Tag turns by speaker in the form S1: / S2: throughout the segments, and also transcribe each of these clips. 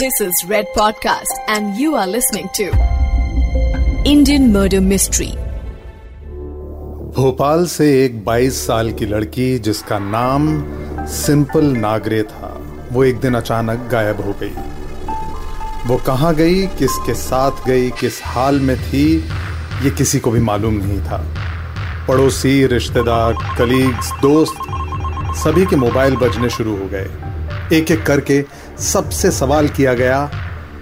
S1: This is Red Podcast, and you are listening to Indian Murder Mystery.
S2: Bhopal से एक 22 साल की लड़की जिसका नाम सिंपल नागरे था वो एक दिन अचानक गायब हो गई। वो कहाँ गई किसके साथ गई किस हाल में थी ये किसी को भी मालूम नहीं था। पड़ोसी रिश्तेदार कलीग्स दोस्त सभी के मोबाइल बजने शुरू हो गए। एक एक करके सबसे सवाल किया गया,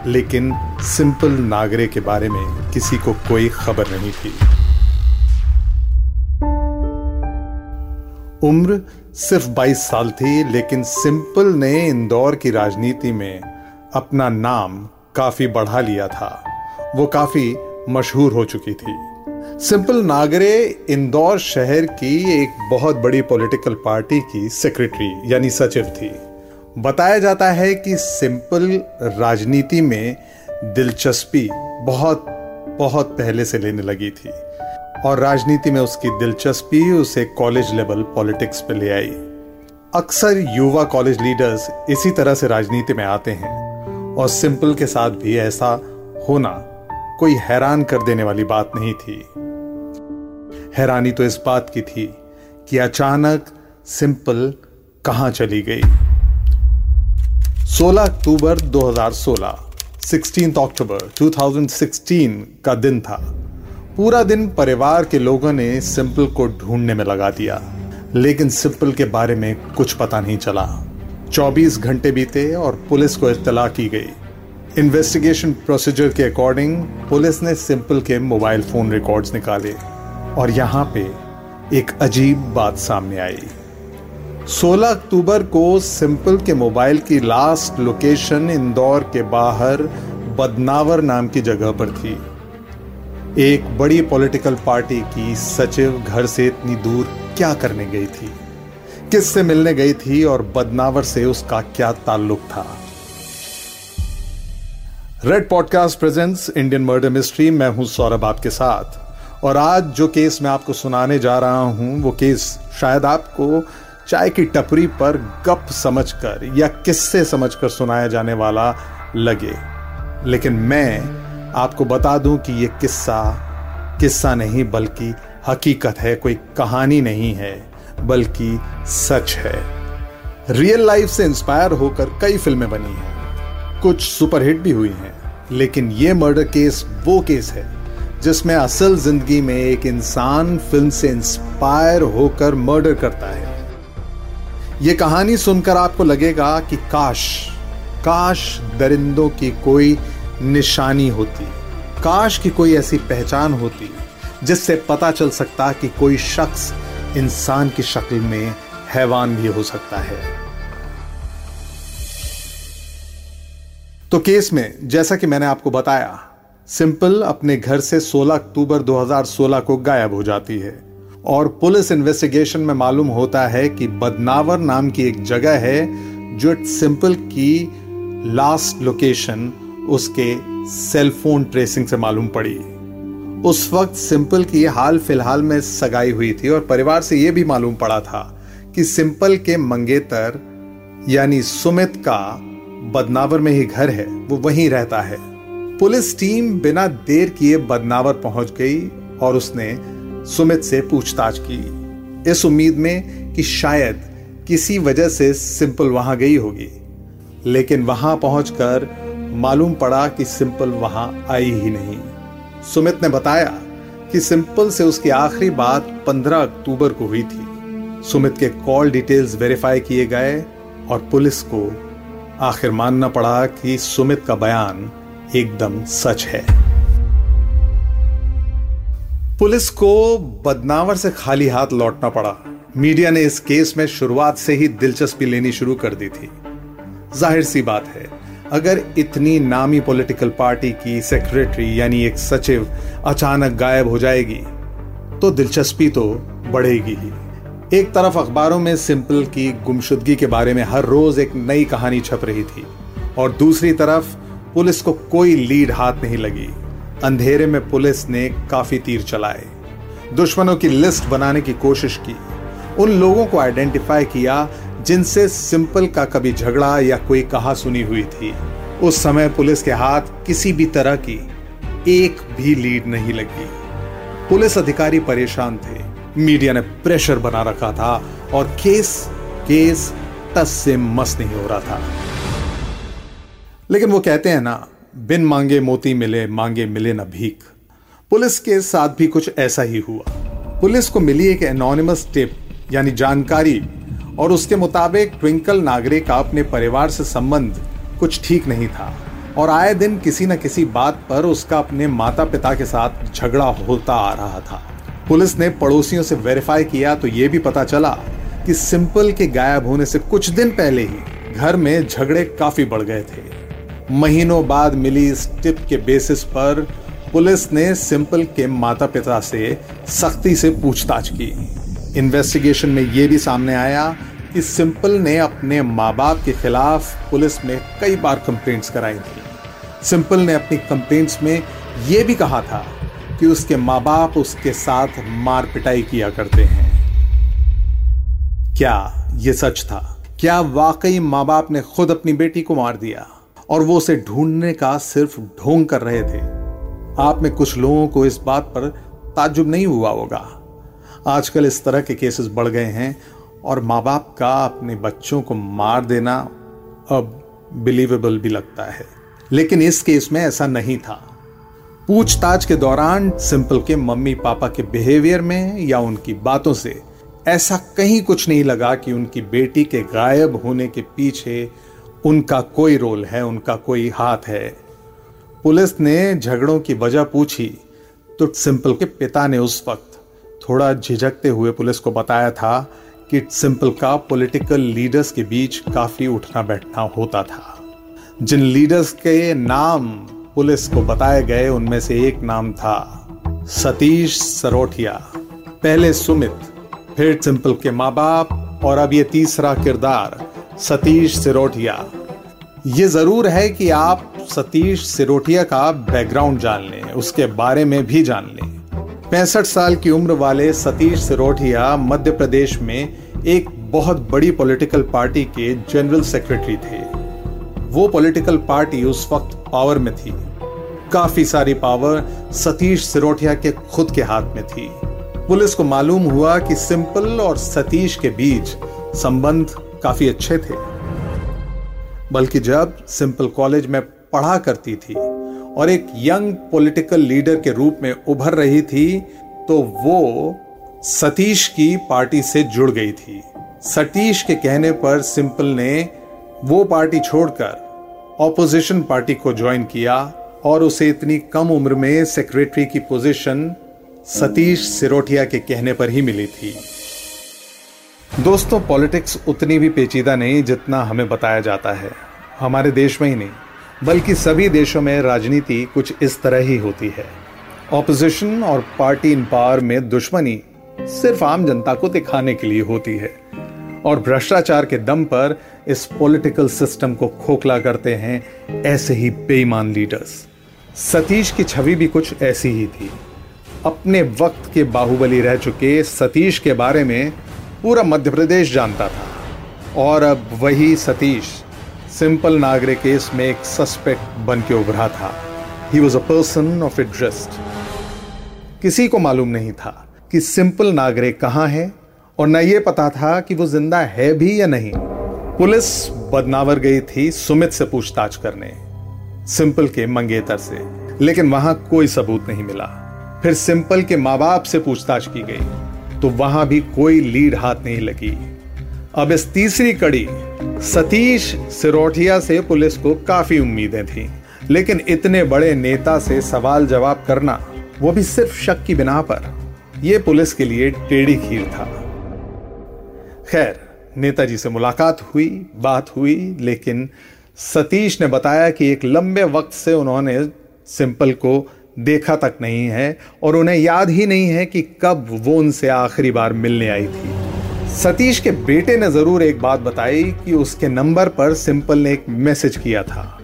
S2: लेकिन सिंपल नागरे के बारे में किसी को कोई खबर नहीं थी। उम्र सिर्फ़ 22 साल थी, लेकिन सिंपल ने इंदौर की राजनीति में अपना नाम काफ़ी बढ़ा लिया था। वो काफ़ी मशहूर हो चुकी थी। सिंपल नागरे इंदौर शहर की एक बहुत बड़ी पॉलिटिकल पार्टी की सेक्रेटरी, यानी सचिव थी। बताया जाता है कि सिंपल राजनीति में दिलचस्पी बहुत बहुत पहले से लेने लगी थी। और राजनीति में उसकी दिलचस्पी उसे कॉलेज लेवल पॉलिटिक्स पे ले आई। अक्सर युवा कॉलेज लीडर्स इसी तरह से राजनीति में आते हैं और सिंपल के साथ भी ऐसा होना कोई हैरान कर देने वाली बात नहीं थी। हैरानी तो इस बात की थी कि अचानक सिंपल कहाँ चली गई? 16 अक्टूबर 2016 16 अक्टूबर 2016 का दिन था। पूरा दिन परिवार के लोगों ने सिंपल को ढूँढने में लगा दिया, लेकिन सिंपल के बारे में कुछ पता नहीं चला। 24 घंटे बीते और पुलिस को इतला की गई। इन्वेस्टिगेशन प्रोसीजर के अकॉर्डिंग पुलिस ने सिंपल के मोबाइल फ़ोन रिकॉर्ड्स निकाले और यहाँ पे एक अजीब बात सामने आई। 16 अक्टूबर को सिंपल के मोबाइल की लास्ट लोकेशन इंदौर के बाहर बदनावर नाम की जगह पर थी। एक बड़ी पॉलिटिकल पार्टी की सचिव घर से इतनी दूर क्या करने गई थी? किससे मिलने गई थी और बदनावर से उसका क्या ताल्लुक था? Red podcast presents Indian murder mystery मैं हूँ सौरभ आपके साथ। और आज जो केस मैं आपको सुनाने जा रहा हूँ, वो केस शायद आपको चाय की टपरी पर गप समझकर या किस्से समझकर सुनाया जाने वाला लगे। लेकिन मैं आपको बता दूँ कि यह किस्सा किस्सा नहीं, बल्कि हकीकत है, कोई कहानी नहीं है, बल्कि सच है। रियल लाइफ से इंस्पायर होकर कई फ़िल्में बनी हैं। कुछ सुपरहिट भी हुई हैं, लेकिन यह मर्डर केस वो केस है, जिसमें असल ज़िंदगी में एक इंसान फ़िल्म से इंस्पायर होकर मर्डर करता है। ये कहानी सुनकर आपको लगेगा कि काश काश दरिंदों की कोई निशानी होती, काश की कोई ऐसी पहचान होती, जिससे पता चल सकता कि कोई शख्स इंसान की शक्ल में हैवान भी हो सकता है। तो केस में, जैसा कि मैंने आपको बताया, सिंपल अपने घर से 16 अक्टूबर 2016 को गायब हो जाती है। और पुलिस इन्वेस्टिगेशन में मालूम होता है कि बदनावर नाम की एक जगह है जो सिंपल की लास्ट लोकेशन उसके सेल फ़ोन ट्रेसिंग से मालूम पड़ी। उस वक्त सिंपल की हाल फ़िलहाल में सगाई हुई थी और परिवार से यह भी मालूम पड़ा था कि सिंपल के मंगेतर, यानी सुमित का बदनावर में ही घर है, वो वहीं रहता है। पुलिस टीम बिना देर किए बदनावर पहुँच गई और उसने सुमित से पूछताछ की। इस उम्मीद में कि शायद किसी वजह से सिंपल वहाँ गई होगी। लेकिन वहाँ पहुंचकर मालूम पड़ा कि सिंपल वहाँ आई ही नहीं। सुमित ने बताया कि सिंपल से उसकी आखिरी बात 15 अक्टूबर को हुई थी। सुमित के कॉल डिटेल्स वेरीफाई किए गए और पुलिस को आखिर मानना पड़ा कि सुमित का बयान एकदम सच है। पुलिस को बदनावर से खाली हाथ लौटना पड़ा। मीडिया ने इस केस में शुरुआत से ही दिलचस्पी लेनी शुरू कर दी थी। ज़ाहिर सी बात है, अगर इतनी नामी पॉलिटिकल पार्टी की सेक्रेटरी यानी एक सचिव अचानक गायब हो जाएगी तो दिलचस्पी तो बढ़ेगी ही। एक तरफ़ अखबारों में सिंपल की गुमशुदगी के बारे में हर रोज एक नई कहानी छप रही थी, और दूसरी तरफ़ पुलिस को कोई लीड हाथ नहीं लगी। अंधेरे में पुलिस ने काफ़ी तीर चलाए। दुश्मनों की लिस्ट बनाने की कोशिश की। उन लोगों को आइडेंटिफाई किया जिनसे सिंपल का कभी झगड़ा या कोई कहा सुनी हुई थी। उस समय पुलिस के हाथ किसी भी तरह की एक भी लीड नहीं लगी। पुलिस अधिकारी परेशान थे। मीडिया ने प्रेशर बना रखा था और केस केस टस से मस नहीं हो रहा था। लेकिन वो कहते हैं ना बिन मांगे मोती मिले, मांगे मिले न भीख। पुलिस के साथ भी कुछ ऐसा ही हुआ। पुलिस को मिली एक एनोनिमस टिप यानी जानकारी, और उसके मुताबिक ट्विंकल नागरे का अपने परिवार से संबंध कुछ ठीक नहीं था, और आए दिन किसी न किसी बात पर उसका अपने माता पिता के साथ झगड़ा होता आ रहा था। पुलिस ने पड़ोसियों से वेरीफाई किया तो यह भी पता चला कि सिंपल के गायब होने से कुछ दिन पहले ही घर में झगड़े काफ़ी बढ़ गए थे। महीनों बाद मिली इस टिप के बेसिस पर पुलिस ने सिंपल के माता पिता से सख्ती से पूछताछ की। इन्वेस्टिगेशन में यह भी सामने आया कि सिंपल ने अपने माँ बाप के खिलाफ पुलिस में कई बार कंप्लेंट्स कराई थी। सिंपल ने अपनी कंप्लेंट्स में यह भी कहा था कि उसके माँ बाप उसके साथ मार पिटाई किया करते हैं। क्या यह सच था? क्या वाकई माँ बाप ने खुद अपनी बेटी को मार दिया? और वो उसे ढूँढने का सिर्फ़ ढोंग कर रहे थे। आप में कुछ लोगों को इस बात पर ताजुब नहीं हुआ होगा। आजकल इस तरह के केसेस बढ़ गए हैं और माँ बाप का अपने बच्चों को मार देना अब बिलीवेबल भी लगता है। लेकिन इस केस में ऐसा नहीं था। पूछताछ के दौरान सिंपल के मम्मी पापा के बिहेवियर में या उनकी बातों से ऐसा कहीं कुछ नहीं लगा कि उनकी बेटी के गायब होने के पीछे उनका कोई रोल है, उनका कोई हाथ है। पुलिस ने झगड़ों की वजह पूछी तो सिंपल के पिता ने उस वक्त थोड़ा झिझकते हुए पुलिस को बताया था कि सिंपल का पॉलिटिकल लीडर्स के बीच काफ़ी उठना बैठना होता था। जिन लीडर्स के नाम पुलिस को बताए गए, उनमें से एक नाम था सतीश सरोठिया। पहले सुमित, फिर सिंपल के माँ बाप और अब ये तीसरा किरदार सतीश सिरोठिया। ये ज़रूर है कि आप सतीश सिरोठिया का बैकग्राउंड जान लें, उसके बारे में भी जान लें। पैंसठ साल की उम्र वाले सतीश सिरोठिया मध्य प्रदेश में एक बहुत बड़ी पॉलिटिकल पार्टी के जनरल सेक्रेटरी थे। वो पॉलिटिकल पार्टी उस वक्त पावर में थी। काफ़ी सारी पावर सतीश सिरोठिया के खुद के हाथ में थी। पुलिस को मालूम हुआ कि सिंपल और सतीश के बीच संबंध काफ़ी अच्छे थे। बल्कि जब सिंपल कॉलेज में पढ़ा करती थी और एक यंग पॉलिटिकल लीडर के रूप में उभर रही थी तो वो सतीश की पार्टी से जुड़ गई थी। सतीश के कहने पर सिंपल ने वो पार्टी छोड़कर ऑपोजिशन पार्टी को ज्वाइन किया और उसे इतनी कम उम्र में सेक्रेटरी की पोजीशन सतीश सिरोठिया के कहने पर ही मिली थी। दोस्तों, पॉलिटिक्स उतनी भी पेचीदा नहीं जितना हमें बताया जाता है। हमारे देश में ही नहीं, बल्कि सभी देशों में राजनीति कुछ इस तरह ही होती है। ऑपोजिशन और पार्टी इन पावर में दुश्मनी सिर्फ़ आम जनता को दिखाने के लिए होती है। और भ्रष्टाचार के दम पर इस पॉलिटिकल सिस्टम को खोखला करते हैं ऐसे ही बेईमान लीडर्स सतीश की छवि भी कुछ ऐसी ही थी। अपने वक्त के बाहुबली रह चुके सतीश के बारे में पूरा मध्य प्रदेश जानता था। और अब वही सतीश, सिंपल नागरे केस में एक सस्पेक्ट बन के उभरा था। He was a person of interest किसी को मालूम नहीं था कि सिंपल नागरे कहाँ है, और न ये पता था कि वो ज़िंदा है भी या नहीं। पुलिस बदनावर गई थी सुमित से पूछताछ करने, सिंपल के मंगेतर से। लेकिन वहाँ कोई सबूत नहीं मिला। फिर सिंपल के माँ बाप से पूछताछ की गई। तो वहाँ भी कोई लीड हाथ नहीं लगी। अब इस तीसरी कड़ी, सतीश सिरोठिया से पुलिस को काफ़ी उम्मीदें थी। लेकिन इतने बड़े नेता से सवाल जवाब करना, वो भी सिर्फ़ शक की बिना पर। यह पुलिस के लिए टेढ़ी खीर था। खैर, नेताजी से मुलाकात हुई, बात हुई, लेकिन सतीश ने बताया कि एक लंबे वक्त से उन्होंने सिंपल को देखा तक नहीं है और उन्हें याद ही नहीं है कि कब वो उनसे आखिरी बार मिलने आई थी। सतीश के बेटे ने ज़रूर एक बात बताई कि उसके नंबर पर सिंपल ने एक मैसेज किया था।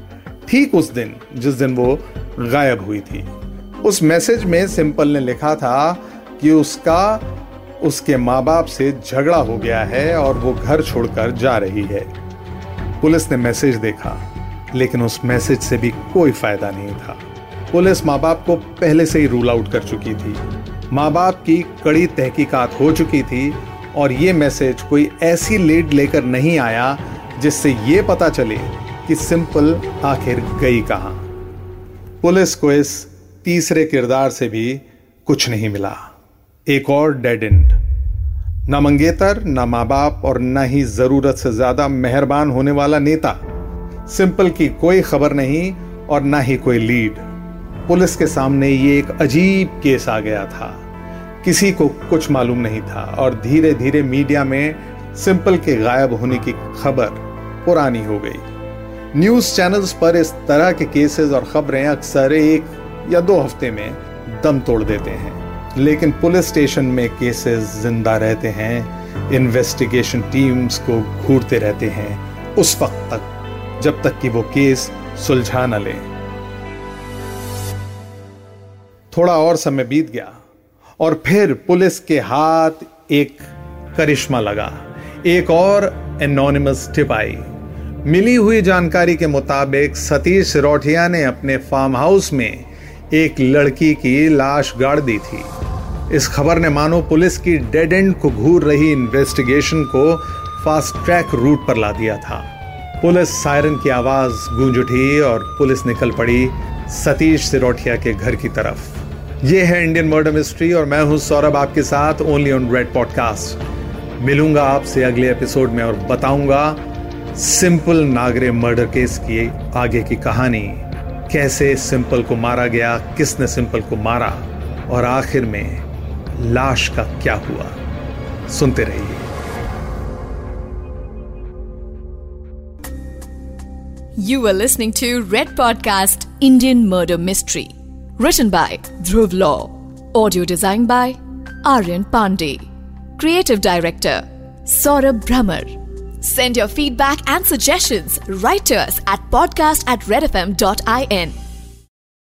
S2: ठीक उस दिन, जिस दिन वो गायब हुई थी। उस मैसेज में सिंपल ने लिखा था कि उसका, उसके माँ बाप से झगड़ा हो गया है और वो घर छोड़कर जा रही है। पुलिस ने मैसेज देखा, लेकिन उस मैसेज से भी कोई फ़ायदा नहीं था। पुलिस माँ बाप को पहले से ही रूल आउट कर चुकी थी। माँ बाप की कड़ी तहकीकात हो चुकी थी और ये मैसेज कोई ऐसी लीड लेकर नहीं आया जिससे ये पता चले कि सिंपल आखिर गई कहाँ। पुलिस को इस तीसरे किरदार से भी कुछ नहीं मिला। एक और डेड एंड न मंगेतर, न माँ बाप और न ही ज़रूरत से ज़्यादा मेहरबान होने वाला नेता। सिंपल की कोई खबर नहीं और ना ही कोई लीड। पुलिस के सामने ये एक अजीब केस आ गया था। किसी को कुछ मालूम नहीं था और धीरे धीरे मीडिया में सिंपल के गायब होने की खबर पुरानी हो गई। न्यूज़ चैनल्स पर इस तरह के केसेस और खबरें अक्सर एक या दो हफ़्ते में दम तोड़ देते हैं। लेकिन पुलिस स्टेशन में केसेस ज़िंदा रहते हैं, इन्वेस्टिगेशन टीम्स को घूरते रहते हैं, उस वक्त तक, जब तक कि वो केस सुलझा न ले। थोड़ा और समय बीत गया और फिर पुलिस के हाथ एक करिश्मा लगा। एक और एनोनिमस टिप आई। मिली हुई जानकारी के मुताबिक सतीश सिरोठिया ने अपने फार्म हाउस में एक लड़की की लाश गाड़ दी थी। इस खबर ने मानो पुलिस की डेड एंड को घूर रही इन्वेस्टिगेशन को फास्ट ट्रैक रूट पर ला दिया था। पुलिस सायरन की आवाज़ गूंज उठी और पुलिस निकल पड़ी सतीश सिरोठिया के घर की तरफ़। ये है इंडियन मर्डर मिस्ट्री और मैं हूँ सौरभ, आपके साथ ओनली ऑन रेड पॉडकास्ट मिलूँगा आपसे अगले एपिसोड में और बताऊँगा सिंपल नागरे मर्डर केस की आगे की कहानी। कैसे सिंपल को मारा गया, किसने सिंपल को मारा और आखिर में लाश का क्या हुआ? सुनते रहिए।
S1: You were listening to Red Podcast, Indian Murder Mystery. Written by Dhruv Law. Audio design by Aryan Pandey. Creative Director Saurabh Brahmer. Send your feedback and suggestions right to us at podcast at redfm.in.